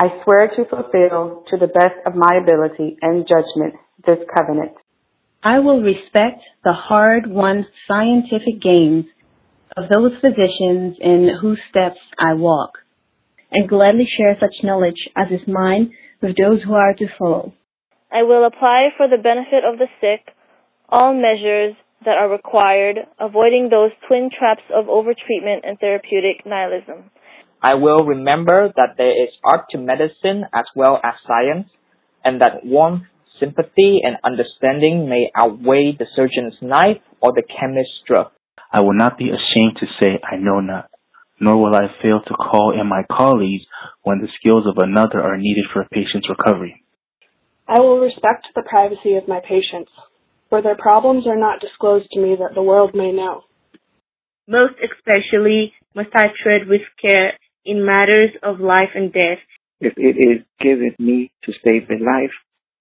I swear to fulfill, to the best of my ability and judgment, this covenant. I will respect the hard-won scientific gains of those physicians in whose steps I walk, and gladly share such knowledge as is mine with those who are to follow. I will apply for the benefit of the sick all measures that are required, avoiding those twin traps of overtreatment and therapeutic nihilism. I will remember that there is art to medicine as well as science, and that warmth, sympathy, and understanding may outweigh the surgeon's knife or the chemist's drug. I will not be ashamed to say I know not, nor will I fail to call in my colleagues when the skills of another are needed for a patient's recovery. I will respect the privacy of my patients, for their problems are not disclosed to me that the world may know. Most especially must I tread with care in matters of life and death. If it is given me to save a life,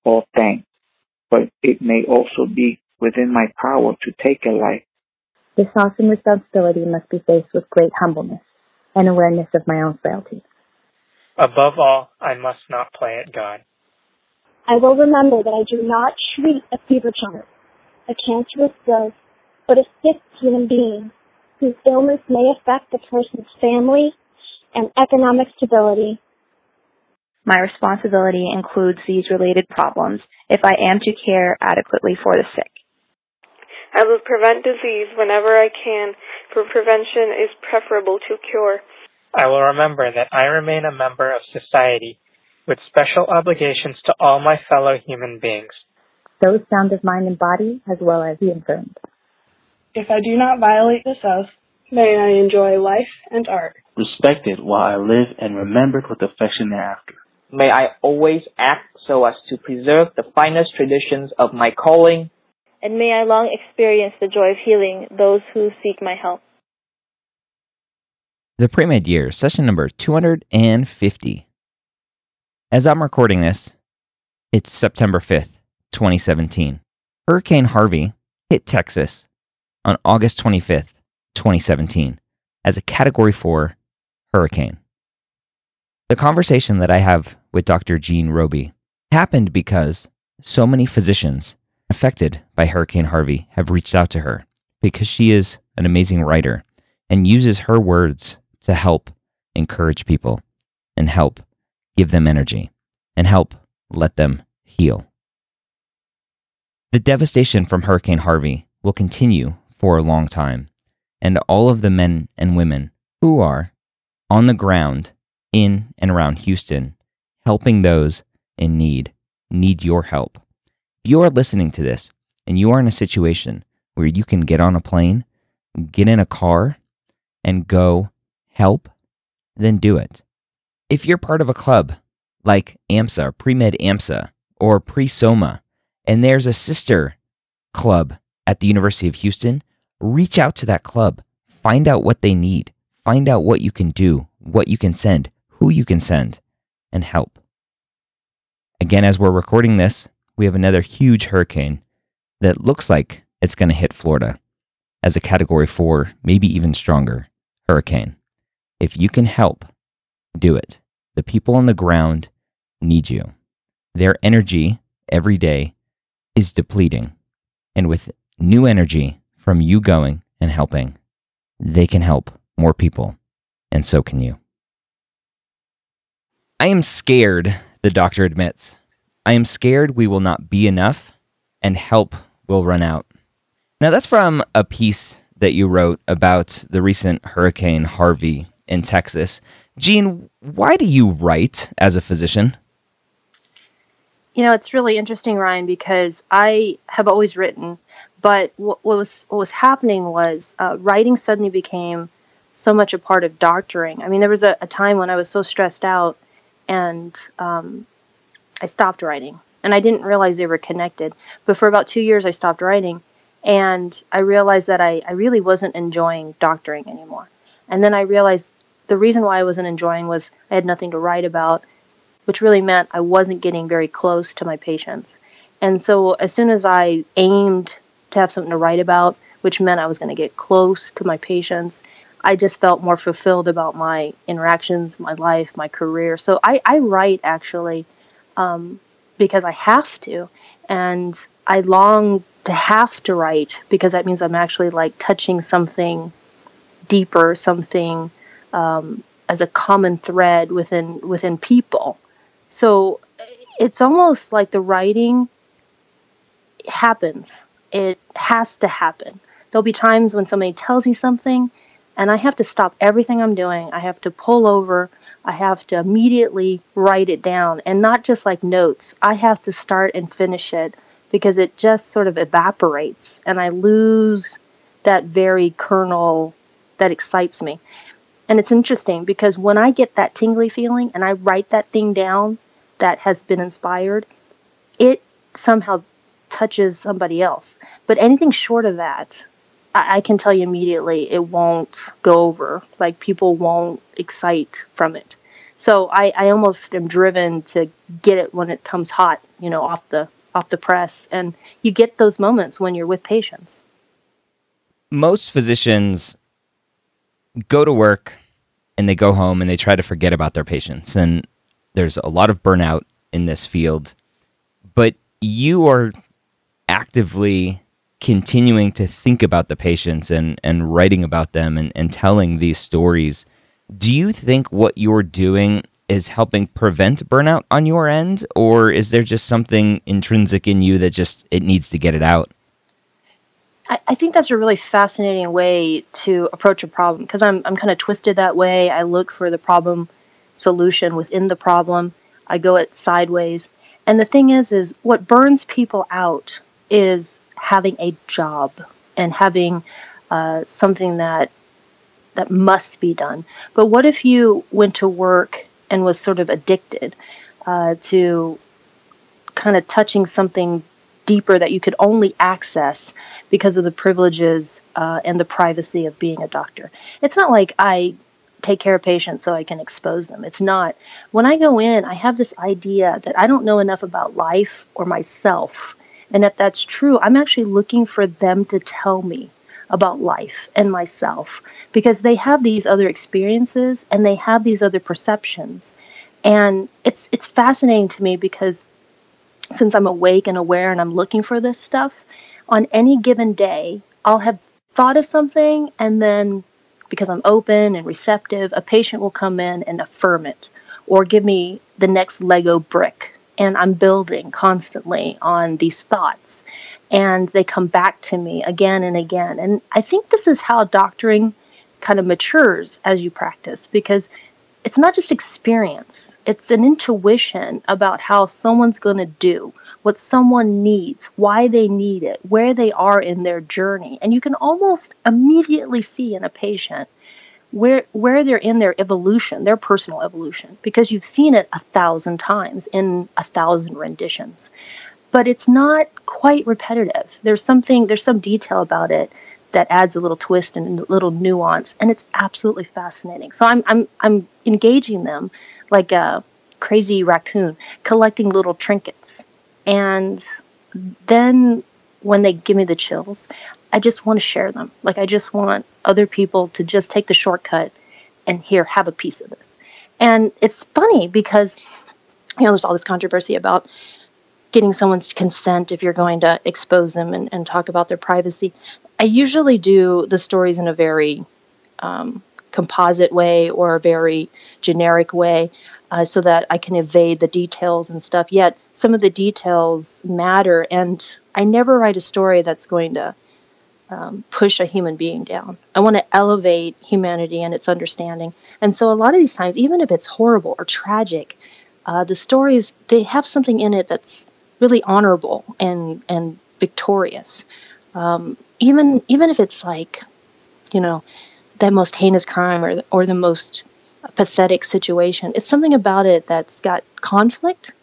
all thanks, but it may also be within my power to take a life. This awesome responsibility must be faced with great humbleness and awareness of my own frailty. Above all, I must not play at God. I will remember that I do not treat a fever child, a cancerous growth, but a sick human being whose illness may affect the person's family and economic stability. My responsibility includes these related problems if I am to care adequately for the sick. I will prevent disease whenever I can, for prevention is preferable to cure. I will remember that I remain a member of society with special obligations to all my fellow human beings. Those sound of mind and body as well as the infirmed. If I do not violate this oath, may I enjoy life and art. Respected while I live and remembered with affection thereafter. May I always act so as to preserve the finest traditions of my calling. And may I long experience the joy of healing those who seek my help. The Pre-Med Year, session number 250. As I'm recording this, it's September 5th, 2017. Hurricane Harvey hit Texas on August 25th, 2017, as a Category 4 hurricane. The conversation that I have with Dr. Jean Roby happened because so many physicians affected by Hurricane Harvey have reached out to her because she is an amazing writer and uses her words to help encourage people and help give them energy and help let them heal. The devastation from Hurricane Harvey will continue for a long time, and all of the men and women who are on the ground in and around Houston helping those in need need your help. If you are listening to this and you are in a situation where you can get on a plane, get in a car, and go help, then do it. If you're part of a club like AMSA, Premed AMSA, or Pre SOMA, and there's a sister club at the University of Houston, reach out to that club. Find out what they need. Find out what you can do, what you can send, who you can send, and help. Again, as we're recording this, we have another huge hurricane that looks like it's going to hit Florida as a category four, maybe even stronger hurricane. If you can help, do it. The people on the ground need you. Their energy every day is depleting. And with new energy from you going and helping, they can help more people. And so can you. I am scared, the doctor admits. I am scared we will not be enough and help will run out. Now, that's from a piece that you wrote about the recent Hurricane Harvey in Texas. Jean, why do you write as a physician? You know, it's really interesting, Ryan, because I have always written, but what, was what was happening was uh, writing suddenly became so much a part of doctoring. I mean, there was a, a time when I was so stressed out, and um, I stopped writing, and I didn't realize they were connected. But for about two years, I stopped writing, and I realized that I, I really wasn't enjoying doctoring anymore. And then I realized the reason why I wasn't enjoying was I had nothing to write about which really meant I wasn't getting very close to my patients. And so as soon as I aimed to have something to write about, which meant I was going to get close to my patients, I just felt more fulfilled about my interactions, my life, my career. So I, I write actually um, because I have to, and I long to have to write because that means I'm actually like touching something deeper, something um, as a common thread within within people. So it's almost like the writing happens. It has to happen. There'll be times when somebody tells me something and I have to stop everything I'm doing. I have to pull over. I have to immediately write it down and not just like notes. I have to start and finish it because it just sort of evaporates and I lose that very kernel that excites me. And it's interesting because when I get that tingly feeling and I write that thing down that has been inspired, it somehow touches somebody else. But anything short of that, I, I can tell you immediately it won't go over. Like people won't excite from it. So I, I almost am driven to get it when it comes hot, you know, off the off the press. And you get those moments when you're with patients. Most physicians go to work and they go home and they try to forget about their patients. And there's a lot of burnout in this field. But you are actively continuing to think about the patients and, and writing about them and, and telling these stories. Do you think what you're doing is helping prevent burnout on your end, or is there just something intrinsic in you that just it needs to get it out? I, I think that's a really fascinating way to approach a problem because I'm I'm kind of twisted that way. I look for the problem solution within the problem. I go it sideways. And the thing is is what burns people out is having a job and having uh, something that that must be done. But what if you went to work and was sort of addicted uh, to kind of touching something deeper that you could only access because of the privileges uh, and the privacy of being a doctor? It's not like I take care of patients so I can expose them. It's not. When I go in, I have this idea that I don't know enough about life or myself and if that's true, I'm actually looking for them to tell me about life and myself because they have these other experiences and they have these other perceptions. And it's it's fascinating to me because since I'm awake and aware and I'm looking for this stuff, on any given day, I'll have thought of something and then because I'm open and receptive, a patient will come in and affirm it or give me the next Lego brick and I'm building constantly on these thoughts. And they come back to me again and again. And I think this is how doctoring kind of matures as you practice because it's not just experience, it's an intuition about how someone's going to do, what someone needs, why they need it, where they are in their journey. And you can almost immediately see in a patient where where they're in their evolution, their personal evolution, because you've seen it a thousand times in a thousand renditions. But it's not quite repetitive. There's something there's some detail about it that adds a little twist and a little nuance, and it's absolutely fascinating. So I'm I'm I'm engaging them like a crazy raccoon, collecting little trinkets. And then when they give me the chills, I just want to share them. Like I just want other people to just take the shortcut and here have a piece of this. And it's funny because you know there's all this controversy about getting someone's consent if you're going to expose them and, and talk about their privacy. I usually do the stories in a very um, composite way or a very generic way uh, so that I can evade the details and stuff. Yet some of the details matter, and I never write a story that's going to um, push a human being down. I want to elevate humanity and its understanding. And so, a lot of these times, even if it's horrible or tragic, uh, the stories they have something in it that's really honorable and and victorious. Um, even even if it's like, you know, the most heinous crime or or the most pathetic situation, it's something about it that's got conflict,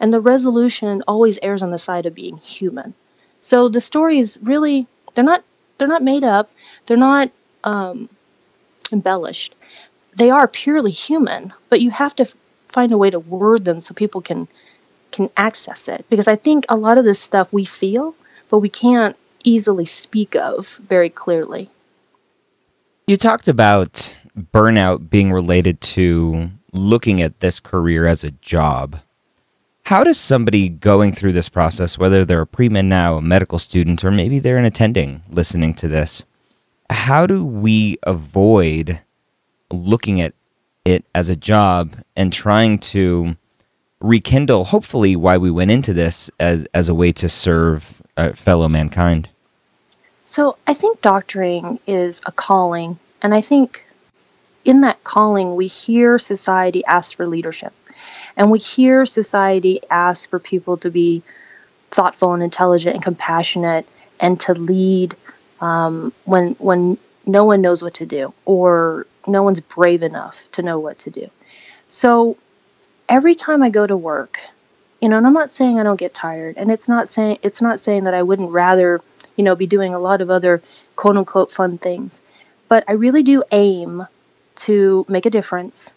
and the resolution always errs on the side of being human. So the stories really they're not they're not made up. They're not um, embellished. They are purely human, but you have to f- find a way to word them so people can can access it. Because I think a lot of this stuff we feel, but we can't easily speak of very clearly. You talked about burnout being related to looking at this career as a job. How does somebody going through this process, whether they're a pre med now, a medical student, or maybe they're an attending listening to this, how do we avoid looking at it as a job and trying to rekindle, hopefully, why we went into this as, as a way to serve uh, fellow mankind? So I think doctoring is a calling, and I think in that calling, we hear society ask for leadership. And we hear society ask for people to be thoughtful and intelligent and compassionate and to lead um, when when no one knows what to do or no one's brave enough to know what to do. So every time I go to work, you know, and I'm not saying I don't get tired, and it's not saying it's not saying that I wouldn't rather, you know, be doing a lot of other quote unquote fun things, but I really do aim to make a difference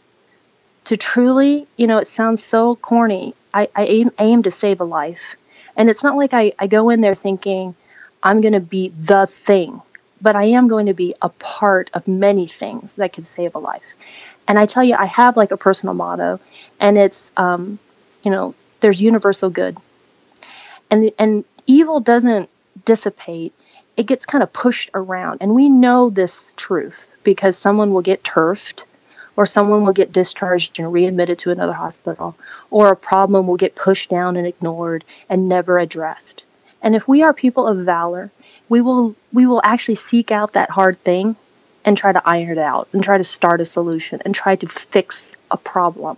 to truly, you know, it sounds so corny. I, I aim, aim to save a life. And it's not like I, I go in there thinking I'm going to be the thing, but I am going to be a part of many things that can save a life. And I tell you, I have like a personal motto, and it's, um, you know, there's universal good. And, and evil doesn't dissipate, it gets kind of pushed around. And we know this truth because someone will get turfed or someone will get discharged and readmitted to another hospital, or a problem will get pushed down and ignored and never addressed. And if we are people of valor, we will we will actually seek out that hard thing and try to iron it out and try to start a solution and try to fix a problem.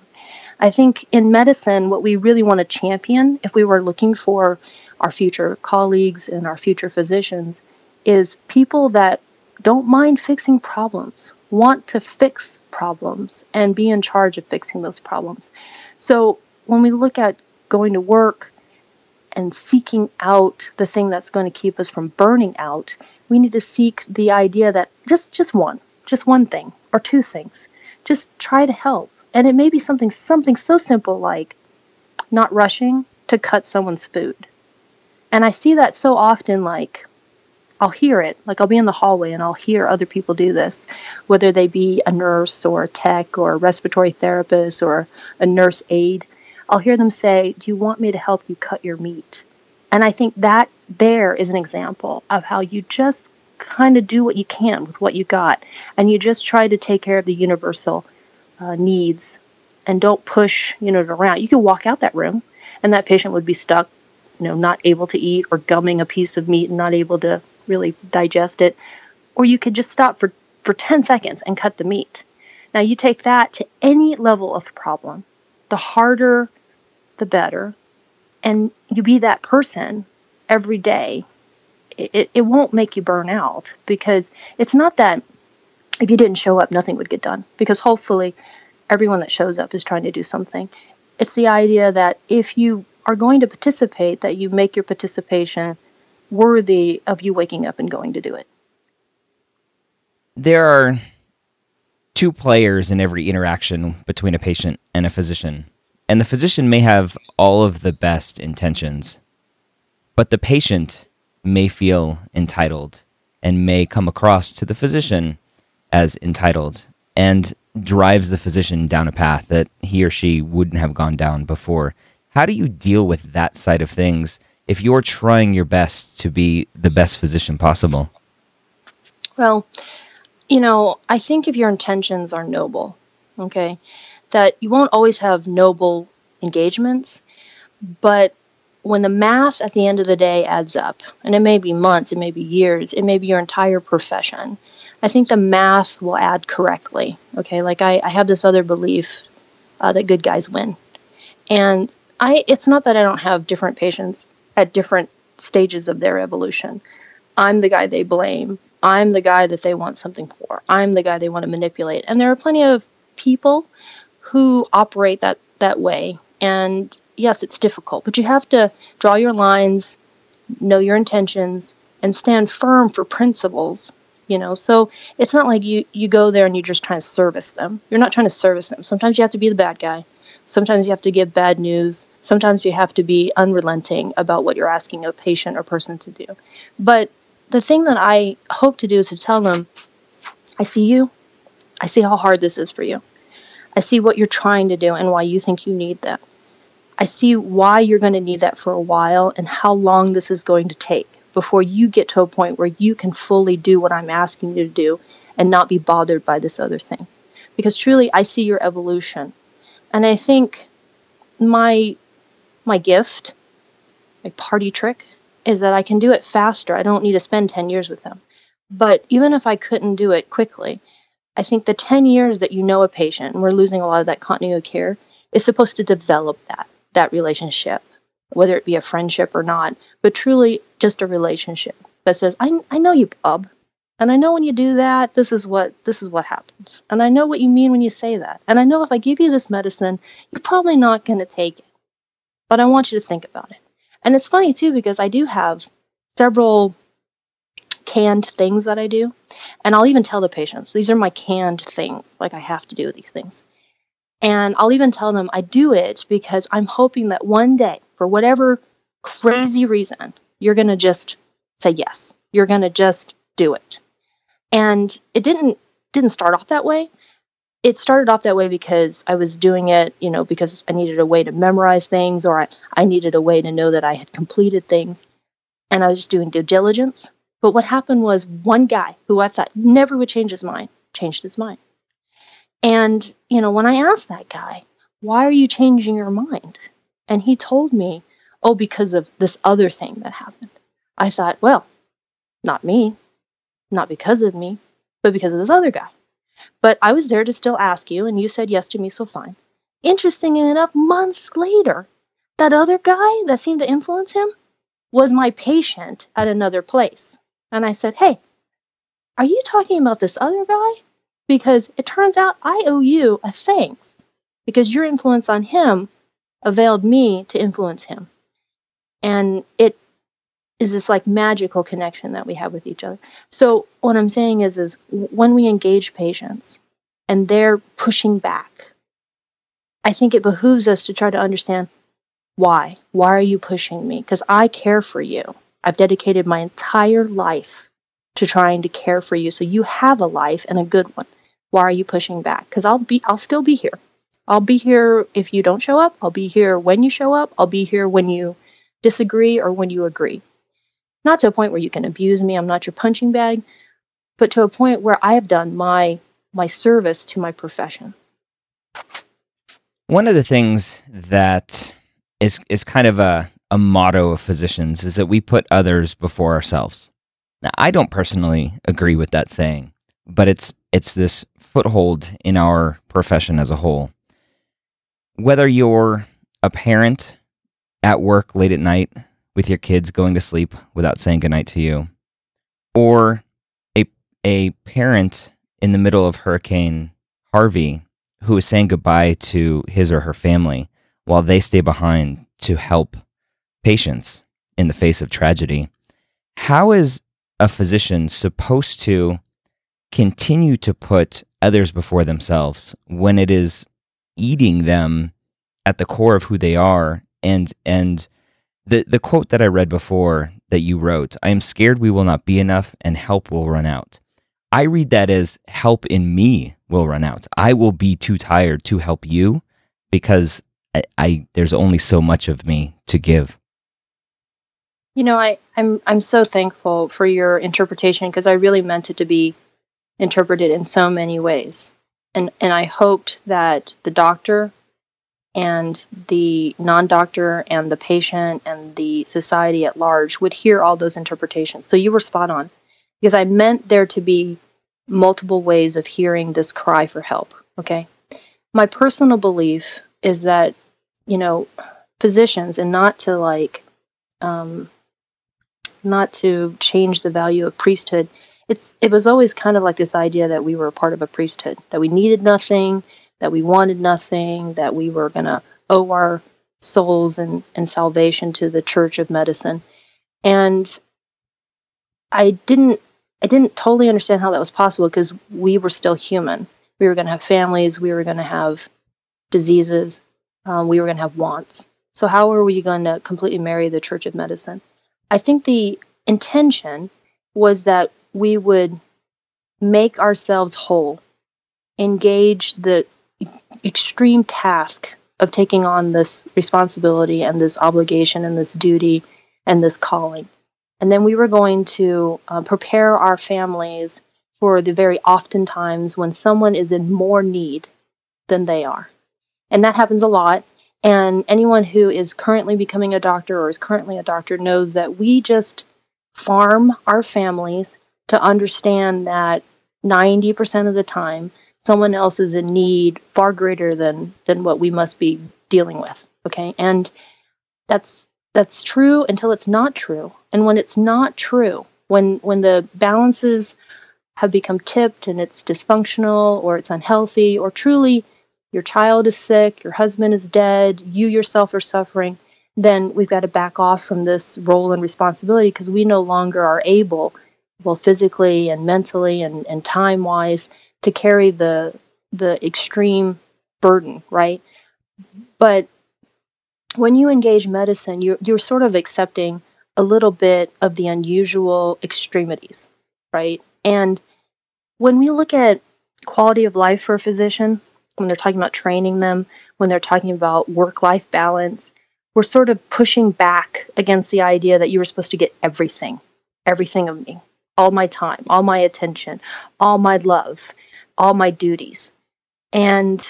I think in medicine what we really want to champion if we were looking for our future colleagues and our future physicians is people that don't mind fixing problems, want to fix problems and be in charge of fixing those problems. So when we look at going to work and seeking out the thing that's going to keep us from burning out, we need to seek the idea that just just one, just one thing or two things. Just try to help. And it may be something something so simple like not rushing to cut someone's food. And I see that so often like I'll hear it. Like I'll be in the hallway and I'll hear other people do this, whether they be a nurse or a tech or a respiratory therapist or a nurse aide. I'll hear them say, Do you want me to help you cut your meat? And I think that there is an example of how you just kind of do what you can with what you got and you just try to take care of the universal uh, needs and don't push you know around you could walk out that room and that patient would be stuck you know not able to eat or gumming a piece of meat and not able to really digest it. Or you could just stop for, for 10 seconds and cut the meat. Now, you take that to any level of problem. The harder, the better. And you be that person every day. It, it won't make you burn out because it's not that if you didn't show up, nothing would get done. Because hopefully, everyone that shows up is trying to do something. It's the idea that if you are going to participate, that you make your participation worthy of you waking up and going to do it. There are two players in every interaction between a patient and a physician. And the physician may have all of the best intentions, but the patient may feel entitled and may come across to the physician as entitled and drives the physician down a path that he or she wouldn't have gone down before. How do you deal with that side of things if you're trying your best to be the best physician possible? Well, you know, I think if your intentions are noble, okay, that you won't always have noble engagements, but when the math at the end of the day adds up, and it may be months, it may be years, it may be your entire profession, I think the math will add correctly. Okay, like I, I have this other belief uh, that good guys win. And I, it's not that I don't have different patients at different stages of their evolution. I'm the guy they blame. I'm the guy that they want something for. I'm the guy they want to manipulate. And there are plenty of people who operate that that way. And yes, it's difficult, but you have to draw your lines, know your intentions, and stand firm for principles. You know, so it's not like you you go there and you're just trying to service them. You're not trying to service them. Sometimes you have to be the bad guy. Sometimes you have to give bad news. Sometimes you have to be unrelenting about what you're asking a patient or person to do. But the thing that I hope to do is to tell them I see you. I see how hard this is for you. I see what you're trying to do and why you think you need that. I see why you're going to need that for a while and how long this is going to take before you get to a point where you can fully do what I'm asking you to do and not be bothered by this other thing. Because truly, I see your evolution. And I think my my gift, my party trick, is that I can do it faster. I don't need to spend 10 years with them. But even if I couldn't do it quickly, I think the 10 years that you know a patient, and we're losing a lot of that continuity of care, is supposed to develop that, that relationship, whether it be a friendship or not, but truly just a relationship that says, I, I know you, Bob. And I know when you do that, this is what this is what happens. And I know what you mean when you say that. And I know if I give you this medicine, you're probably not going to take it. But I want you to think about it. And it's funny too because I do have several canned things that I do. And I'll even tell the patients, these are my canned things. Like I have to do these things. And I'll even tell them I do it because I'm hoping that one day, for whatever crazy reason, you're going to just say yes. You're going to just do it. And it didn't didn't start off that way. It started off that way because I was doing it, you know, because I needed a way to memorize things or I, I needed a way to know that I had completed things. And I was just doing due diligence. But what happened was one guy who I thought never would change his mind changed his mind. And, you know, when I asked that guy, why are you changing your mind? And he told me, oh, because of this other thing that happened. I thought, well, not me, not because of me, but because of this other guy. But I was there to still ask you, and you said yes to me, so fine. Interestingly enough, months later, that other guy that seemed to influence him was my patient at another place. And I said, Hey, are you talking about this other guy? Because it turns out I owe you a thanks because your influence on him availed me to influence him. And it is this like magical connection that we have with each other. So what I'm saying is is when we engage patients and they're pushing back, I think it behooves us to try to understand why. Why are you pushing me? Because I care for you. I've dedicated my entire life to trying to care for you so you have a life and a good one. Why are you pushing back? Because I'll be I'll still be here. I'll be here if you don't show up. I'll be here when you show up. I'll be here when you disagree or when you agree. Not to a point where you can abuse me. I'm not your punching bag, but to a point where I have done my my service to my profession. One of the things that is is kind of a a motto of physicians is that we put others before ourselves. Now, I don't personally agree with that saying, but it's it's this foothold in our profession as a whole. Whether you're a parent at work late at night with your kids going to sleep without saying goodnight to you, or a a parent in the middle of Hurricane Harvey who is saying goodbye to his or her family while they stay behind to help patients in the face of tragedy. How is a physician supposed to continue to put others before themselves when it is eating them at the core of who they are? And and the the quote that I read before that you wrote I am scared we will not be enough and help will run out. I read that as help in me will run out. I will be too tired to help you because I, I there's only so much of me to give You know, I, I'm I'm so thankful for your interpretation because I really meant it to be interpreted in so many ways. And and I hoped that the doctor and the non-doctor and the patient and the society at large would hear all those interpretations. So you were spot on because I meant there to be multiple ways of hearing this cry for help, okay? My personal belief is that you know, physicians and not to like um not to change the value of priesthood. It's it was always kind of like this idea that we were a part of a priesthood, that we needed nothing, that we wanted nothing, that we were going to owe our souls and, and salvation to the church of medicine. And I didn't I didn't totally understand how that was possible because we were still human. We were going to have families, we were going to have diseases, um, we were going to have wants. So how are we going to completely marry the church of medicine? I think the intention was that we would make ourselves whole, engage the extreme task of taking on this responsibility and this obligation and this duty and this calling. And then we were going to uh, prepare our families for the very often times when someone is in more need than they are. And that happens a lot. And anyone who is currently becoming a doctor or is currently a doctor knows that we just farm our families to understand that 90% of the time someone else is in need far greater than than what we must be dealing with okay? And that's that's true until it's not true. And when it's not true when when the balances have become tipped and it's dysfunctional or it's unhealthy or truly your child is sick your husband is dead you yourself are suffering then we've got to back off from this role and responsibility because we no longer are able both physically and mentally and, and time wise to carry the the extreme burden, right? But when you engage medicine, you're you're sort of accepting a little bit of the unusual extremities, right? And when we look at quality of life for a physician, when they're talking about training them, when they're talking about work life balance, we're sort of pushing back against the idea that you were supposed to get everything, everything of me, all my time, all my attention, all my love all my duties. And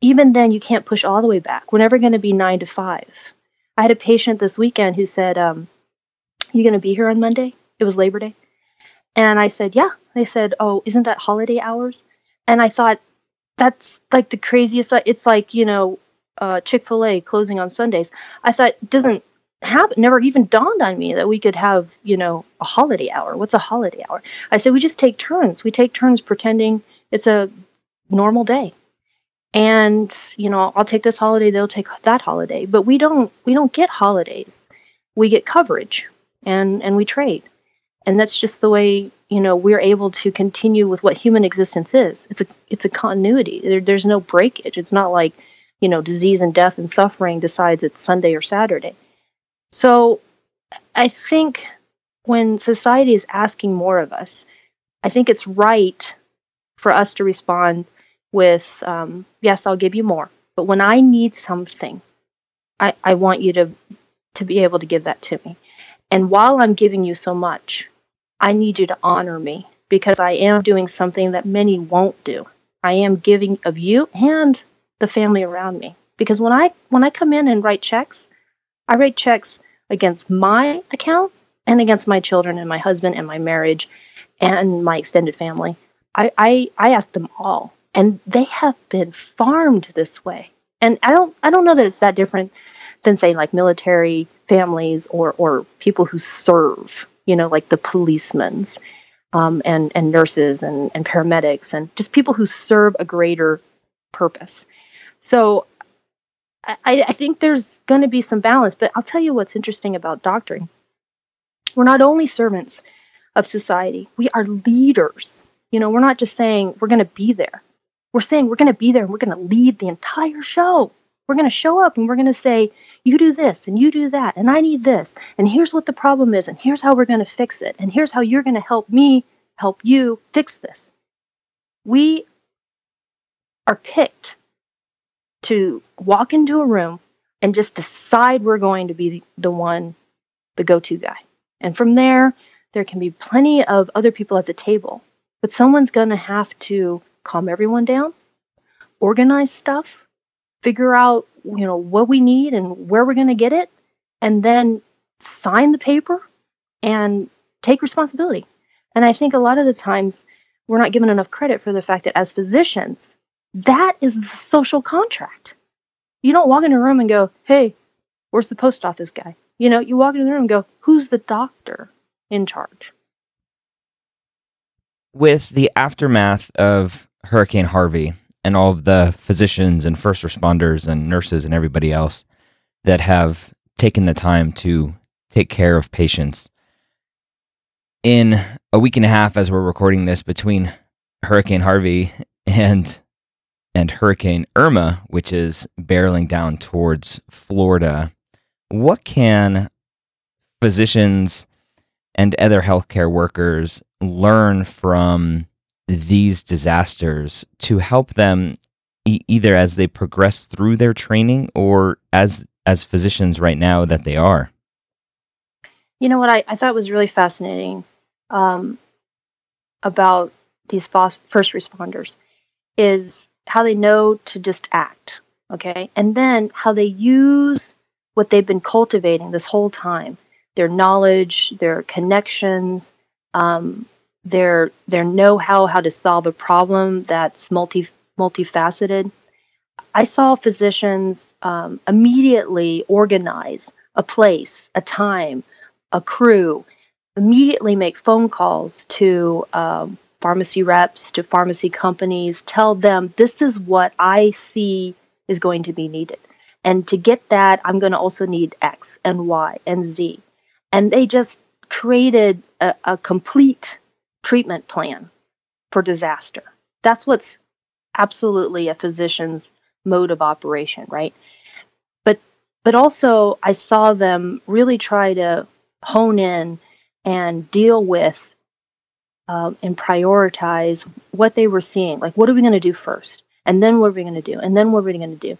even then, you can't push all the way back. We're never going to be nine to five. I had a patient this weekend who said, um, You going to be here on Monday? It was Labor Day. And I said, Yeah. They said, Oh, isn't that holiday hours? And I thought, That's like the craziest. It's like, you know, uh, Chick fil A closing on Sundays. I thought, doesn't happen, never even dawned on me that we could have, you know, a holiday hour. What's a holiday hour? I said, We just take turns. We take turns pretending it's a normal day. And, you know, I'll take this holiday, they'll take that holiday. But we don't we don't get holidays. We get coverage and and we trade. And that's just the way, you know, we're able to continue with what human existence is. It's a it's a continuity. There, there's no breakage. It's not like, you know, disease and death and suffering decides it's Sunday or Saturday. So I think when society is asking more of us, I think it's right for us to respond with, um, yes, I'll give you more. But when I need something, I, I want you to, to be able to give that to me. And while I'm giving you so much, I need you to honor me because I am doing something that many won't do. I am giving of you and the family around me. Because when I when I come in and write checks, I write checks against my account and against my children and my husband and my marriage and my extended family. I, I, I asked them all, and they have been farmed this way. And I don't I don't know that it's that different than say like military families or or people who serve, you know, like the policemen's um, and and nurses and and paramedics and just people who serve a greater purpose. So I, I think there's going to be some balance, but I'll tell you what's interesting about doctoring. We're not only servants of society, we are leaders you know, we're not just saying we're going to be there. We're saying we're going to be there and we're going to lead the entire show. We're going to show up and we're going to say, you do this and you do that, and I need this, and here's what the problem is, and here's how we're going to fix it, and here's how you're going to help me help you fix this. We are picked to walk into a room and just decide we're going to be the one, the go to guy. And from there, there can be plenty of other people at the table but someone's going to have to calm everyone down, organize stuff, figure out, you know, what we need and where we're going to get it, and then sign the paper and take responsibility. And I think a lot of the times we're not given enough credit for the fact that as physicians, that is the social contract. You don't walk in a room and go, hey, where's the post office guy? You know, you walk in the room and go, who's the doctor in charge? with the aftermath of Hurricane Harvey and all of the physicians and first responders and nurses and everybody else that have taken the time to take care of patients. In a week and a half, as we're recording this, between Hurricane Harvey and and Hurricane Irma, which is barreling down towards Florida, what can physicians and other healthcare workers learn from these disasters to help them e- either as they progress through their training or as as physicians right now that they are? You know what I, I thought was really fascinating um, about these first responders is how they know to just act, okay? And then how they use what they've been cultivating this whole time their knowledge, their connections, um, their their know-how how to solve a problem that's multi multifaceted. I saw physicians um, immediately organize a place, a time, a crew, immediately make phone calls to um, pharmacy reps, to pharmacy companies, tell them this is what I see is going to be needed. And to get that, I'm going to also need X and Y and Z. And they just created a, a complete treatment plan for disaster. That's what's absolutely a physician's mode of operation, right? But but also I saw them really try to hone in and deal with um, and prioritize what they were seeing. Like, what are we going to do first? And then what are we going to do? And then what are we going to do?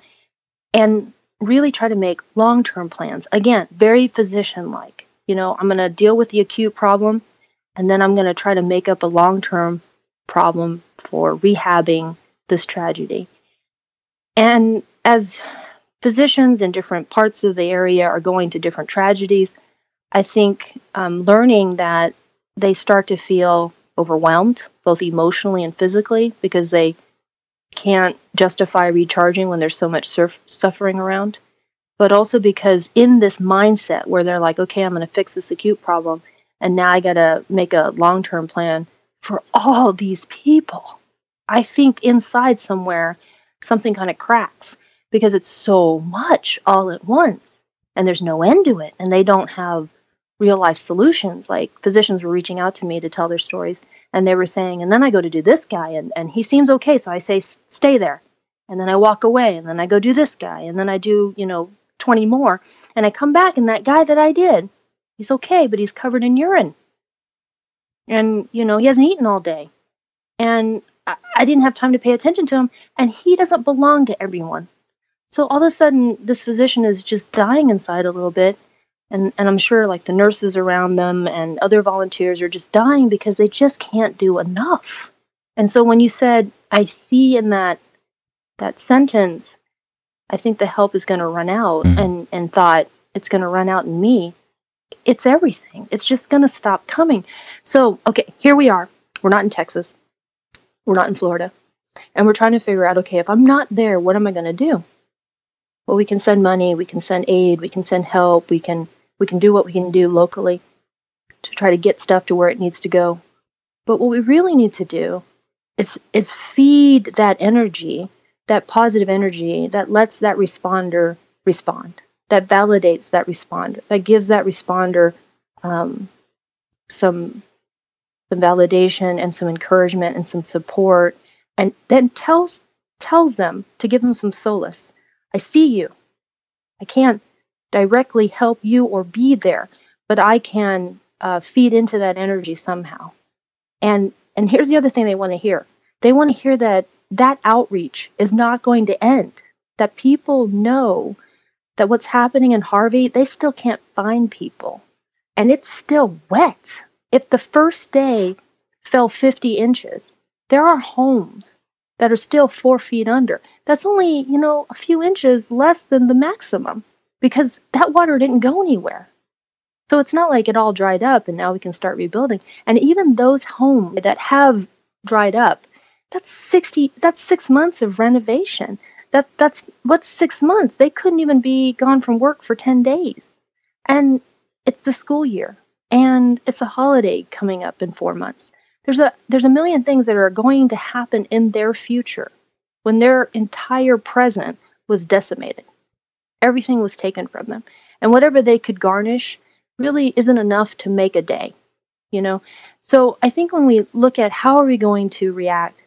And really try to make long term plans. Again, very physician like. You know, I'm going to deal with the acute problem, and then I'm going to try to make up a long term problem for rehabbing this tragedy. And as physicians in different parts of the area are going to different tragedies, I think um, learning that they start to feel overwhelmed, both emotionally and physically, because they can't justify recharging when there's so much surf- suffering around. But also because in this mindset where they're like, okay, I'm going to fix this acute problem, and now I got to make a long term plan for all these people. I think inside somewhere something kind of cracks because it's so much all at once and there's no end to it and they don't have real life solutions. Like physicians were reaching out to me to tell their stories and they were saying and then i go to do this guy and, and he seems okay so i say stay there. And then i walk away and then i go do this guy and then i do you know 20 more. And i come back and that guy that i did he's okay but he's covered in urine and you know he hasn't eaten all day and I, I didn't have time to pay attention to him and he doesn't belong to everyone so all of a sudden this physician is just dying inside a little bit and and I'm sure like the nurses around them and other volunteers are just dying because they just can't do enough. And so when you said I see in that that sentence I think the help is going to run out mm-hmm. and and thought it's going to run out in me it's everything. It's just going to stop coming. So okay here we are. We're not in Texas. We're not in Florida. And we're trying to figure out okay if I'm not there what am I going to do? Well we can send money we can send aid we can send help we can we can do what we can do locally to try to get stuff to where it needs to go. But what we really need to do is is feed that energy that positive energy that lets that responder respond that validates that responder that gives that responder um, some some validation and some encouragement and some support and then tells tells them to give them some solace I see you. I can't directly help you or be there, but I can uh, feed into that energy somehow. And and here's the other thing they want to hear. They want to hear that that outreach is not going to end. That people know that what's happening in Harvey, they still can't find people. And it's still wet. If the first day fell 50 inches, there are homes that are still four feet under. That's only, you know, a few inches less than the maximum because that water didn't go anywhere. So it's not like it all dried up and now we can start rebuilding. And even those homes that have dried up, that's 60 that's 6 months of renovation. That that's what's 6 months? They couldn't even be gone from work for 10 days. And it's the school year and it's a holiday coming up in 4 months there's a there's a million things that are going to happen in their future when their entire present was decimated. Everything was taken from them. And whatever they could garnish really isn't enough to make a day, you know? So I think when we look at how are we going to react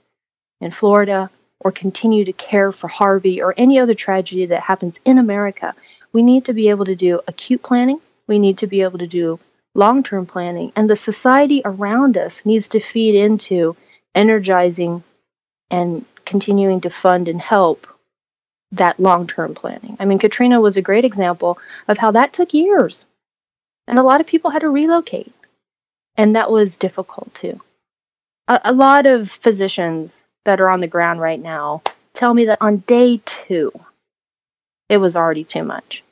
in Florida or continue to care for Harvey or any other tragedy that happens in America, we need to be able to do acute planning. We need to be able to do long term planning, and the society around us needs to feed into energizing and continuing to fund and help that long term planning. I mean, Katrina was a great example of how that took years. And a lot of people had to relocate. And that was difficult too. A, a lot of physicians that are on the ground right now tell me that on day two, it was already too much.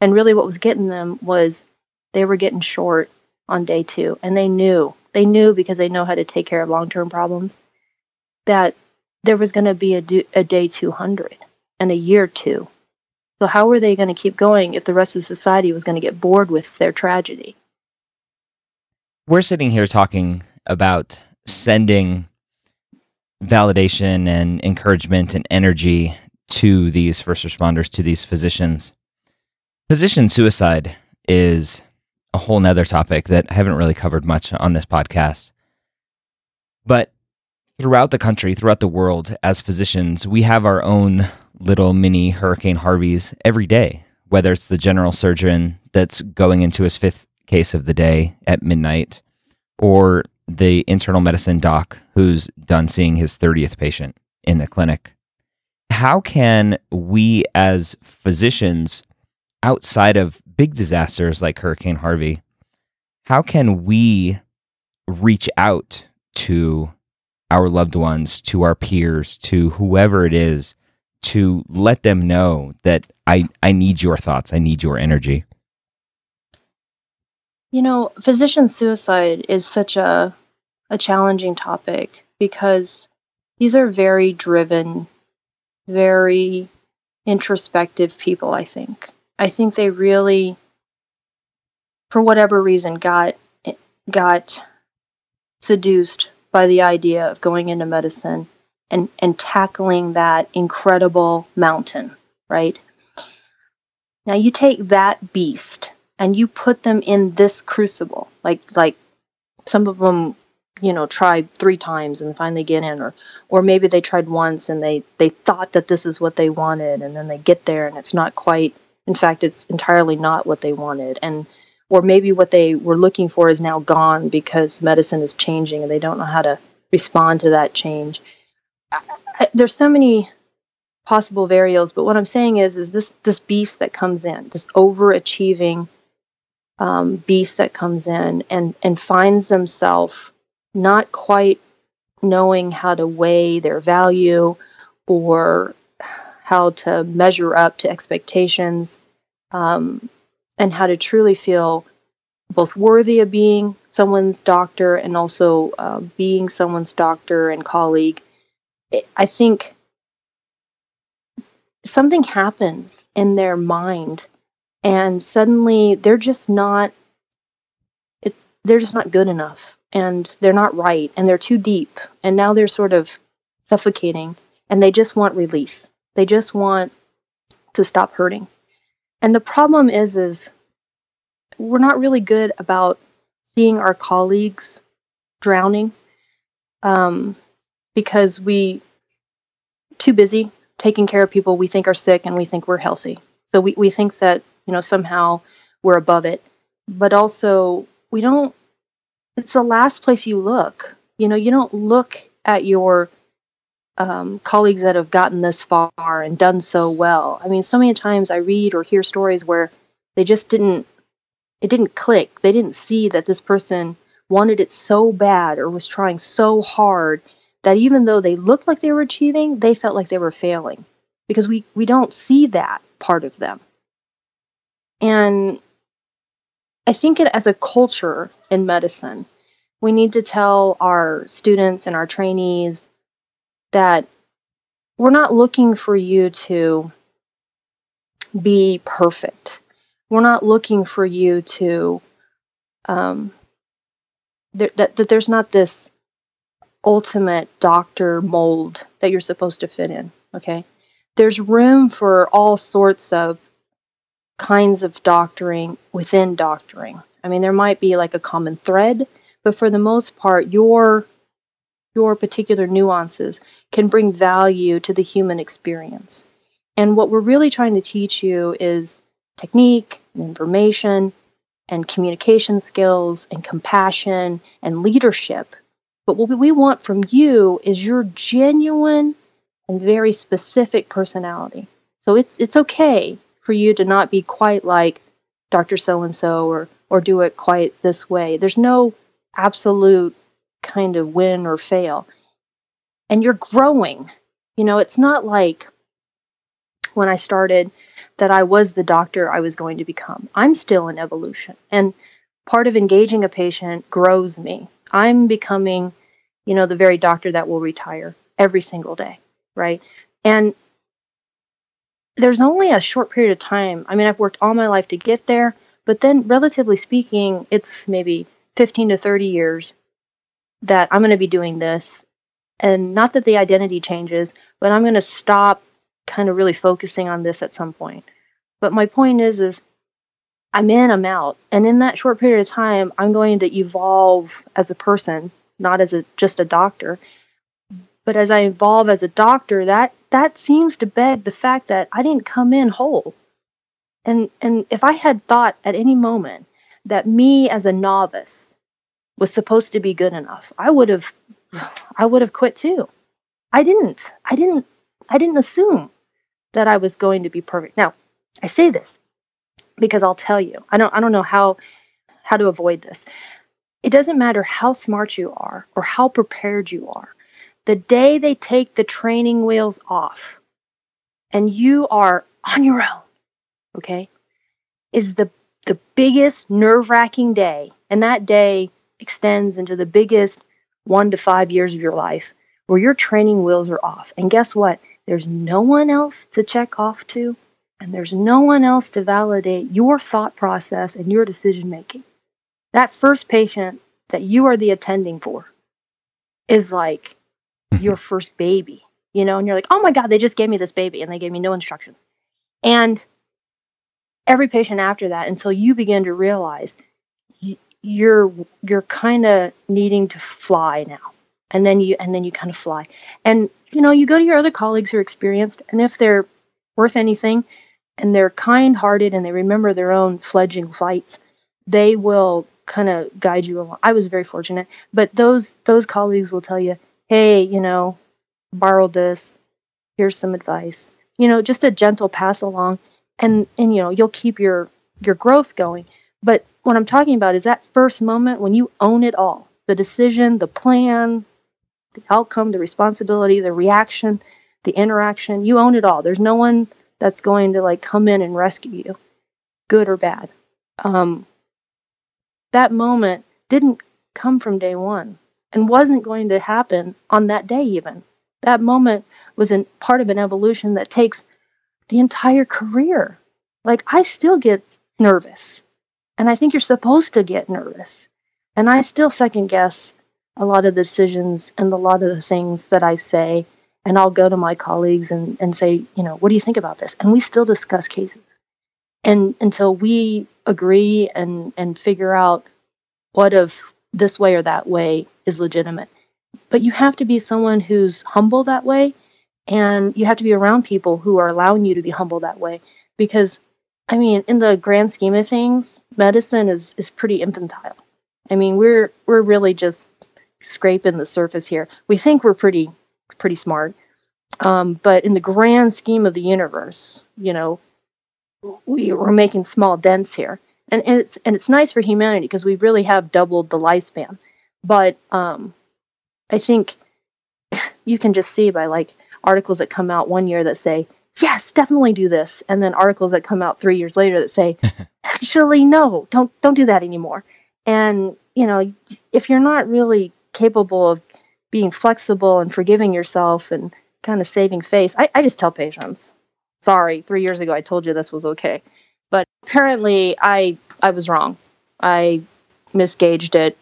And really, what was getting them was they were getting short on day two. And they knew, they knew because they know how to take care of long term problems, that there was going to be a, do, a day 200 and a year two. So, how were they going to keep going if the rest of society was going to get bored with their tragedy? We're sitting here talking about sending validation and encouragement and energy to these first responders, to these physicians. Physician suicide is a whole nother topic that I haven't really covered much on this podcast. But throughout the country, throughout the world, as physicians, we have our own little mini Hurricane Harveys every day, whether it's the general surgeon that's going into his fifth case of the day at midnight, or the internal medicine doc who's done seeing his 30th patient in the clinic. How can we, as physicians, outside of big disasters like Hurricane Harvey, how can we reach out to our loved ones, to our peers, to whoever it is, to let them know that I, I need your thoughts, I need your energy? You know, physician suicide is such a a challenging topic because these are very driven, very introspective people, I think. I think they really for whatever reason got got seduced by the idea of going into medicine and and tackling that incredible mountain, right? Now you take that beast and you put them in this crucible. Like like some of them you know tried three times and finally get in or or maybe they tried once and they they thought that this is what they wanted and then they get there and it's not quite in fact it's entirely not what they wanted. And or maybe what they were looking for is now gone because medicine is changing and they don't know how to respond to that change. I, I, there's so many possible variables but what i'm saying is is this this beast that comes in this overachieving um, beast that comes in and and finds themselves not quite knowing how to weigh their value or how to measure up to expectations um, and how to truly feel both worthy of being someone's doctor and also uh, being someone's doctor and colleague. I think something happens in their mind and suddenly they're just not it, they're just not good enough. And they're not right. And they're too deep. And now they're sort of suffocating. And they just want release. They just want to stop hurting. And the problem is is we're not really good about seeing our colleagues drowning um, because we too busy taking care of people we think are sick and we think we're healthy. So we, we think that you know somehow we're above it but also we don't it's the last place you look. You know, you don't look at your um, colleagues that have gotten this far and done so well. I mean, so many times I read or hear stories where they just didn't, it didn't click. They didn't see that this person wanted it so bad or was trying so hard that even though they looked like they were achieving, they felt like they were failing because we, we don't see that part of them. And I think it as a culture in medicine, we need to tell our students and our trainees that we're not looking for you to be perfect. We're not looking for you to um, that, that there's not this ultimate doctor mold that you're supposed to fit in. Okay, there's room for all sorts of kinds of doctoring within doctoring. I mean, there might be like a common thread, but for the most part, your your particular nuances can bring value to the human experience. And what we're really trying to teach you is technique and information and communication skills and compassion and leadership But what we want from you is your genuine and very specific personality. So it's it's okay for you to not be quite like Dr. So and so or or do it quite this way. There's no absolute kind of win or fail. And you're growing. You know, it's not like when I started that I was the doctor I was going to become. I'm still in evolution. And part of engaging a patient grows me. I'm becoming, you know, the very doctor that will retire every single day, right? And there's only a short period of time. I mean, I've worked all my life to get there, but then relatively speaking, it's maybe 15 to 30 years that I'm going to be doing this. And not that the identity changes, but I'm going to stop kind of really focusing on this at some point. But my point is is I'm in, I'm out. And in that short period of time, I'm going to evolve as a person, not as a just a doctor. But as I evolve as a doctor, that that seems to beg the fact that I didn't come in whole. And and if I had thought at any moment that me as a novice was supposed to be good enough, I would have I would have quit too. I didn't. I didn't I didn't assume that I was going to be perfect. Now, I say this because I'll tell you. I don't I don't know how how to avoid this. It doesn't matter how smart you are or how prepared you are. The day they take the training wheels off and you are on your own, okay, is the the biggest nerve-wracking day. And that day extends into the biggest 1 to 5 years of your life where your training wheels are off. And guess what? There's no one else to check off to, and there's no one else to validate your thought process and your decision making. That first patient that you are the attending for is like your first baby, you know, and you're like, oh my God, they just gave me this baby and they gave me no instructions. And every patient after that, until you begin to realize you're you're kind of needing to fly now. And then you and then you kind of fly. And you know you go to your other colleagues who are experienced and if they're worth anything and they're kind-hearted and they remember their own fledging flights they will kind of guide you along. I was very fortunate but those those colleagues will tell you hey you know borrowed this here's some advice you know just a gentle pass along and and you know you'll keep your your growth going but what i'm talking about is that first moment when you own it all the decision the plan the outcome, the responsibility, the reaction, the interaction. You own it all. There's no one that's going to like come in and rescue you, good or bad. Um, that moment didn't come from day one and wasn't going to happen on that day even. That moment was in part of an evolution that takes the entire career. Like I still get nervous. And I think you're supposed to get nervous. And I still second guess a lot of the decisions and a lot of the things that I say. And I'll go to my colleagues and, and say, you know, what do you think about this? And we still discuss cases. And until we agree and, and figure out what of this way or that way is legitimate. But you have to be someone who's humble that way. And you have to be around people who are allowing you to be humble that way. Because, I mean, in the grand scheme of things, medicine is, is pretty infantile. I mean, we're we're really just scraping the surface here. We think we're pretty pretty smart, um, but in the grand scheme of the universe, you know, we, we're making small dents here, and, and it's and it's nice for humanity because we really have doubled the lifespan. But um, I think you can just see by like articles that come out one year that say yes, definitely do this, and then articles that come out three years later that say actually no, don't don't do that anymore. And you know, if you're not really capable of being flexible and forgiving yourself and kind of saving face. I, I just tell patients, sorry, three years ago I told you this was okay. Apparently I I was wrong. I misgauged it.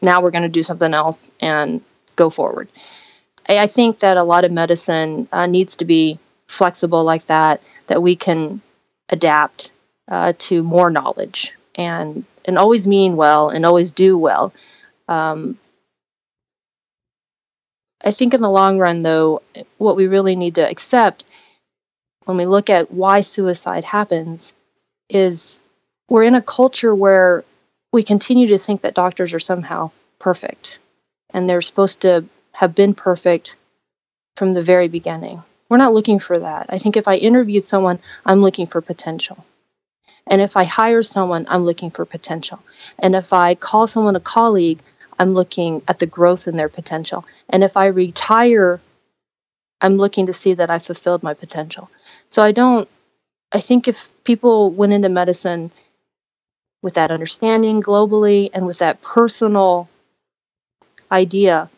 Now we're going to do something else and go forward. I, I think that a lot of medicine uh, needs to be flexible like that, that we can adapt uh, to more knowledge and and always mean well and always do well. Um, I think in the long run, though, what we really need to accept when we look at why suicide happens is we're in a culture where we continue to think that doctors are somehow perfect. and they're supposed to have been perfect from the very beginning. We're not looking for that. I think if I interviewed someone, I'm looking for potential. And if I hire someone, I'm looking for potential. And if I call someone a colleague, I'm looking at the growth in their potential. And if I retire, I'm looking to see that I fulfilled my potential. So I don't, I think if people went into medicine with that understanding globally and with that personal idea,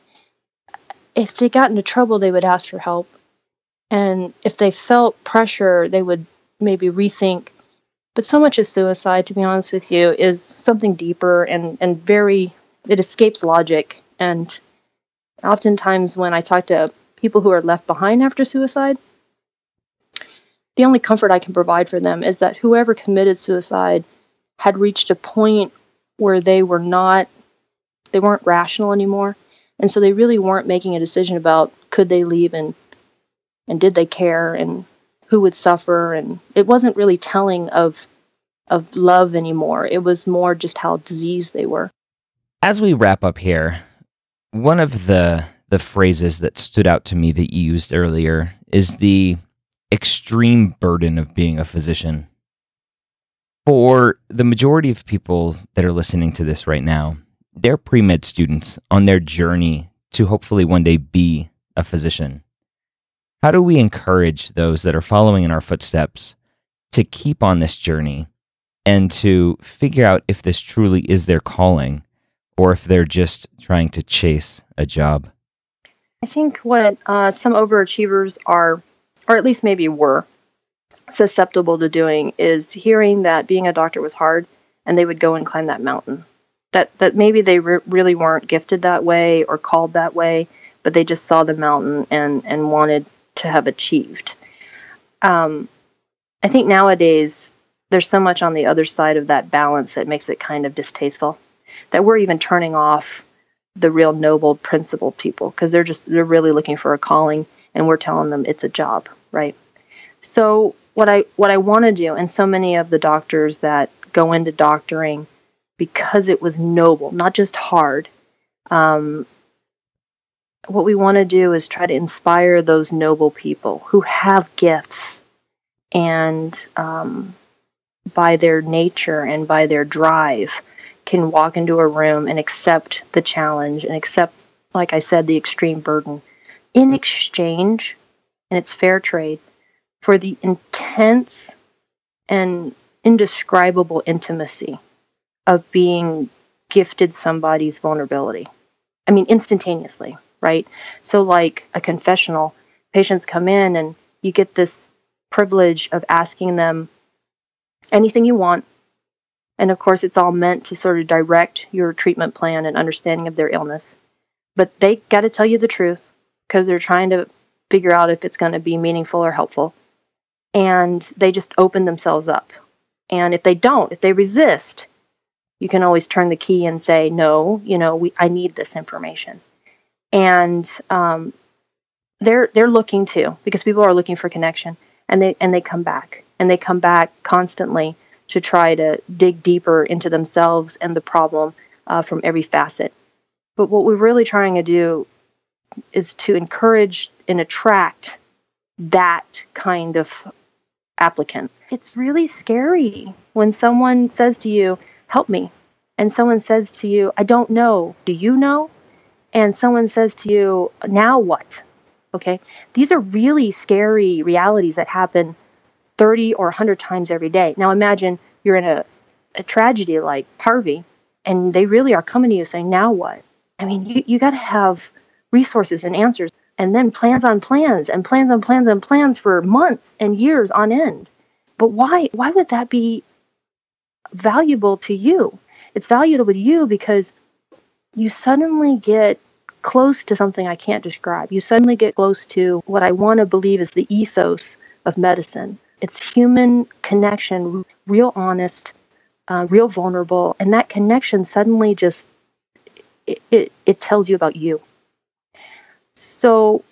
if they got into trouble, they would ask for help. And if they felt pressure, they would maybe rethink. But so much of suicide, to be honest with you, is something deeper and, and very, it escapes logic. And oftentimes, when I talk to people who are left behind after suicide, the only comfort I can provide for them is that whoever committed suicide had reached a point where they were not, they weren't rational anymore. And so they really weren't making a decision about could they leave and and did they care and who would suffer and it wasn't really telling of of love anymore. It was more just how diseased they were. As we wrap up here, one of the the phrases that stood out to me that you used earlier is the extreme burden of being a physician. For the majority of people that are listening to this right now, they're pre med students on their journey to hopefully one day be a physician. How do we encourage those that are following in our footsteps to keep on this journey and to figure out if this truly is their calling or if they're just trying to chase a job? I think what uh, some overachievers are, or at least maybe were, susceptible to doing is hearing that being a doctor was hard and they would go and climb that mountain. That, that maybe they re- really weren't gifted that way or called that way, but they just saw the mountain and, and wanted to have achieved. Um, I think nowadays there's so much on the other side of that balance that makes it kind of distasteful that we're even turning off the real noble principled people because they're just they're really looking for a calling and we're telling them it's a job right? So what i what i want to do and so many of the doctors that go into doctoring because it was noble not just hard um, what we want to do is try to inspire those noble people who have gifts and um, by their nature and by their drive can walk into a room and accept the challenge and accept like i said the extreme burden in exchange and it's fair trade for the intense and indescribable intimacy of being gifted somebody's vulnerability i mean instantaneously right? So, like a confessional, patients come in and you get this privilege of asking them anything you want. And of course, it's all meant to sort of direct your treatment plan and understanding of their illness. But they got to tell you the truth because they're trying to figure out if it's going to be meaningful or helpful. And they just open themselves up. And if they don't, if they resist, you can always turn the key and say, no, you know, we, I need this information and um, they're they're looking too because people are looking for connection, and they and they come back and they come back constantly to try to dig deeper into themselves and the problem uh, from every facet. But what we're really trying to do is to encourage and attract that kind of applicant. It's really scary when someone says to you, Help me. And someone says to you, I don't know. Do you know? and someone says to you, now what? Okay. These are really scary realities that happen 30 or 100 times every day. Now imagine you're in a, a tragedy like Harvey and they really are coming to you saying, now what? I mean, you, you got to have resources and answers and then plans on plans and plans on plans and plans for months and years on end. But why why would that be valuable to you? It's valuable to you because you suddenly get close to something I can't describe. You suddenly get close to what I want to believe is the ethos of medicine. It's human connection, real honest, uh, real vulnerable, and that connection suddenly just it, it, it tells you about you. So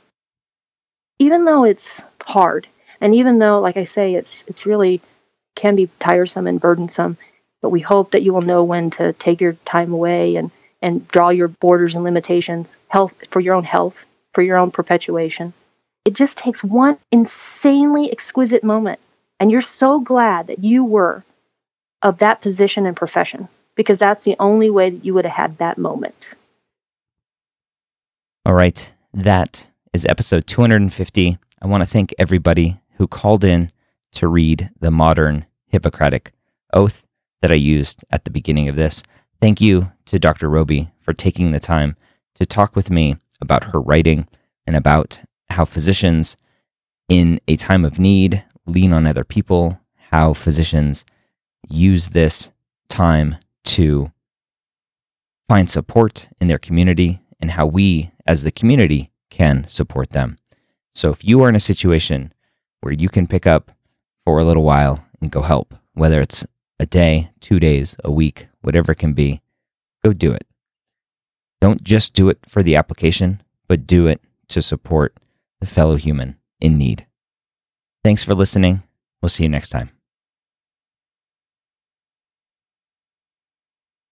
even though it's hard, and even though, like I say, it's it's really can be tiresome and burdensome, but we hope that you will know when to take your time away and and draw your borders and limitations health for your own health, for your own perpetuation. It just takes one insanely exquisite moment. And you're so glad that you were of that position and profession because that's the only way that you would have had that moment. All right. That is episode 250. I want to thank everybody who called in to read the modern Hippocratic oath that I used at the beginning of this. Thank you to Dr. Roby for taking the time to talk with me about her writing and about how physicians in a time of need lean on other people, how physicians use this time to find support in their community, and how we as the community can support them. So if you are in a situation where you can pick up for a little while and go help, whether it's a day, two days, a week, whatever it can be, go do it. Don't just do it for the application, but do it to support the fellow human in need. Thanks for listening. We'll see you next time.